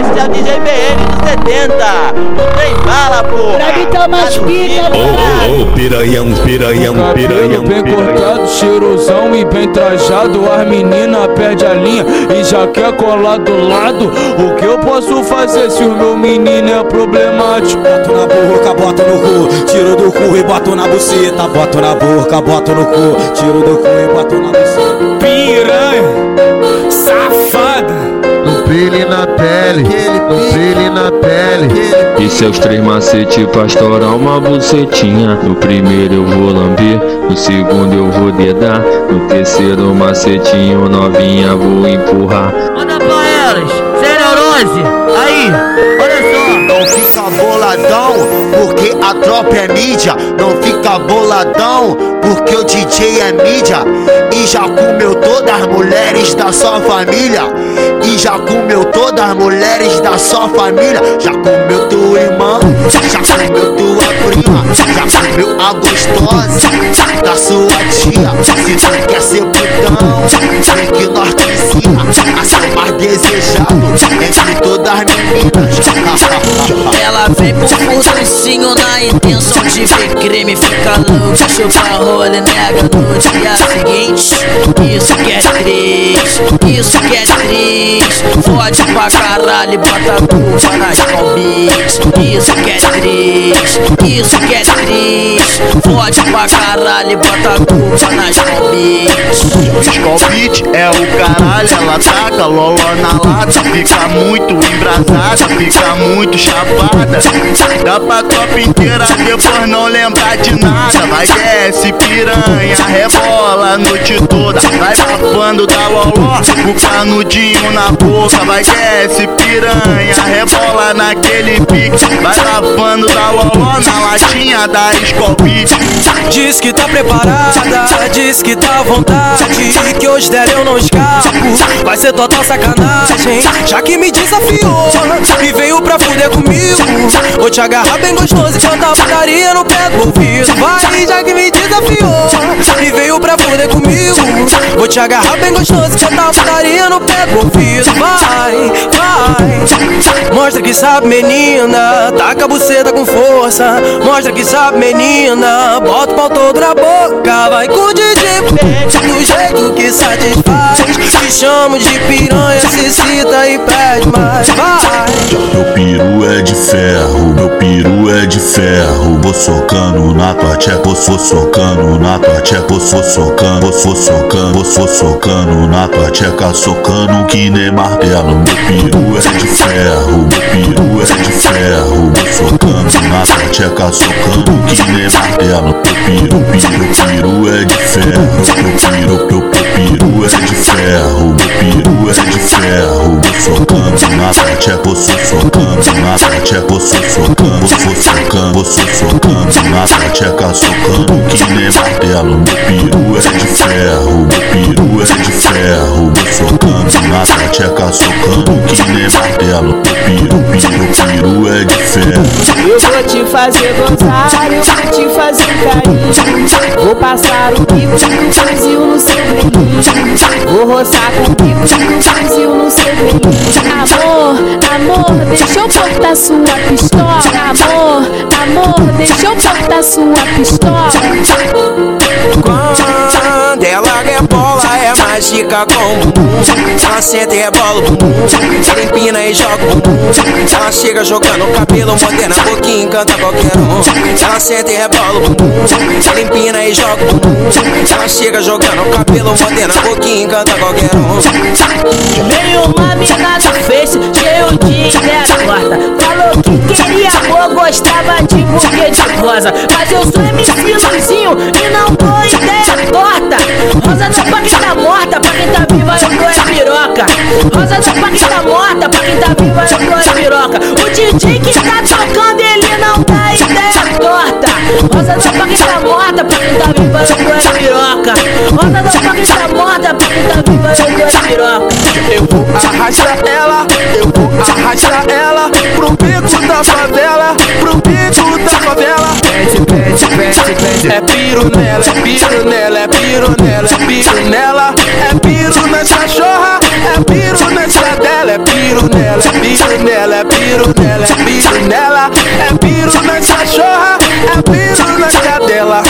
Esse é o DJ BN dos 70. Não tem bala, porra. Pra mim tá mais pica, Ô, ô, piranhão, piranhão, piranhão, Cabelo bem cortado, cheirosão e bem trajado As meninas perde a linha e já quer colar do lado O que eu posso fazer se o meu menino é problemático? Boto na boca, boto no cu, tiro do cu e boto na buceta. Boto na boca, boto no cu, tiro do cu e boto na buceta. Piranha, No brilho na pele, no brilho na pele. E seus três macetes pra estourar uma bucetinha No primeiro eu vou lamber, no segundo eu vou dedar No terceiro macetinho novinha vou empurrar Manda pra elas, sem neurose. Aí, olha só. Não fica boladão, porque a tropa é mídia. Não fica boladão, porque o DJ é mídia. E já comeu todas as mulheres da sua família. Já comeu todas as mulheres da sua família. Já comeu tua irmã, já comeu tua prima. Já comeu a gostosa da sua tia. Se não quer ser putão, tem que nós te ensina mais desejado entre todas as. Ela vem pro furduncinho na intenção de ver crime Fica louca, chupa rola e nega no dia seguinte Isso que é triste, isso que é triste. Fode pra caralho e bota a culpa nas palmites Isso que é triste, isso que é triste. Fode pra caralho e bota a culpa nas palmites Scalpit é o caralho, ela taca loló na lata Fica muito embrasada, fica muito chapada. Dá pra tropa inteira depois não lembrar de nada. Vai desce piranha, rebola a noite toda. Vai bafando da loló, o canudinho na boca. Vai desce piranha, rebola naquele pique. Vai bafando da loló na latinha da Scalpit Diz que tá preparada, diz que tá à vontade Que hoje dela eu não escapo. Vai ser total sacanagem Já que me desafiou E veio pra comigo. Vou te agarrar bem gostoso Enquanto a putaria no pé do ouvido Vai, já que me desafiou E veio pra fuder comigo. Vou te agarrar bem gostoso Enquanto a putaria no pé do ouvido Vai, vai. Mostra que sabe menina Taca a buceta com força. Mostra que sabe menina Bota o pau todo na boca. Vai com o DJ Do jeito que satisfaz. Te chamo de piranha Se cita e pede mais. Vai é de ferro, meu peru é de ferro. Vou socando na tua tcheca, vou socando na tua tcheca, vou socando, vou socando, vou socando na tua tcheca, socando que nem martelo. Meu peru é de ferro, meu peru é de ferro. Vou socando na tua tcheca, socando que nem martelo. Meu peru, peru, peru é de ferro, meu peru, meu, meu peru é de ferro, meu peru é de ferro. Socando na tua tcheca, vou socando na tua tcheca, vou socando, vou socando, vou socando na tua tcheca, socando que nem martelo. Meu peru é de ferro, meu peru é de ferro. Tua tcheca, socando que nem martelo. Peru, peru é de ferro. Eu vou te fazer gozar, eu vou te fazer carinho. Vou passar o bico do fuzil no seu belinho. Vou roçar o bico do fuzil no seu belinho. Amor, amor, deixa eu cortar sua pistola. Amor, amor, deixa eu cortar sua pistola. Mágica com senta e rebola empina e joga Ela chega jogando cabelo moderna Boquinha encanta qualquer um. Senta e rebola empina e joga Ela chega jogando cabelo moderna Boquinha encanta qualquer um. Nenhuma mina no Face, cheio de ideia torta Falou que queria amor, gostava de buquê de rosa. Mas eu sou MC Luizinho Rosa não pra quem tá morta, pra quem tá viva é piroca. O DJ que tá tocando ele não dá ideia torta. Rosa não pra quem tá morta, pra quem tá viva é piroca. Rosa não pra quem tá morta, pra quem tá viva é piroca. Eu vou arrastar ela, eu vou arrastar ela Pro bico da favela, pro bico da favela. É piro nela, é piro nela, é piro nela, é piro nela piro nela, é piro nela, é piro nela, é piro nela, é piro nas cachorra, é piro na cadela.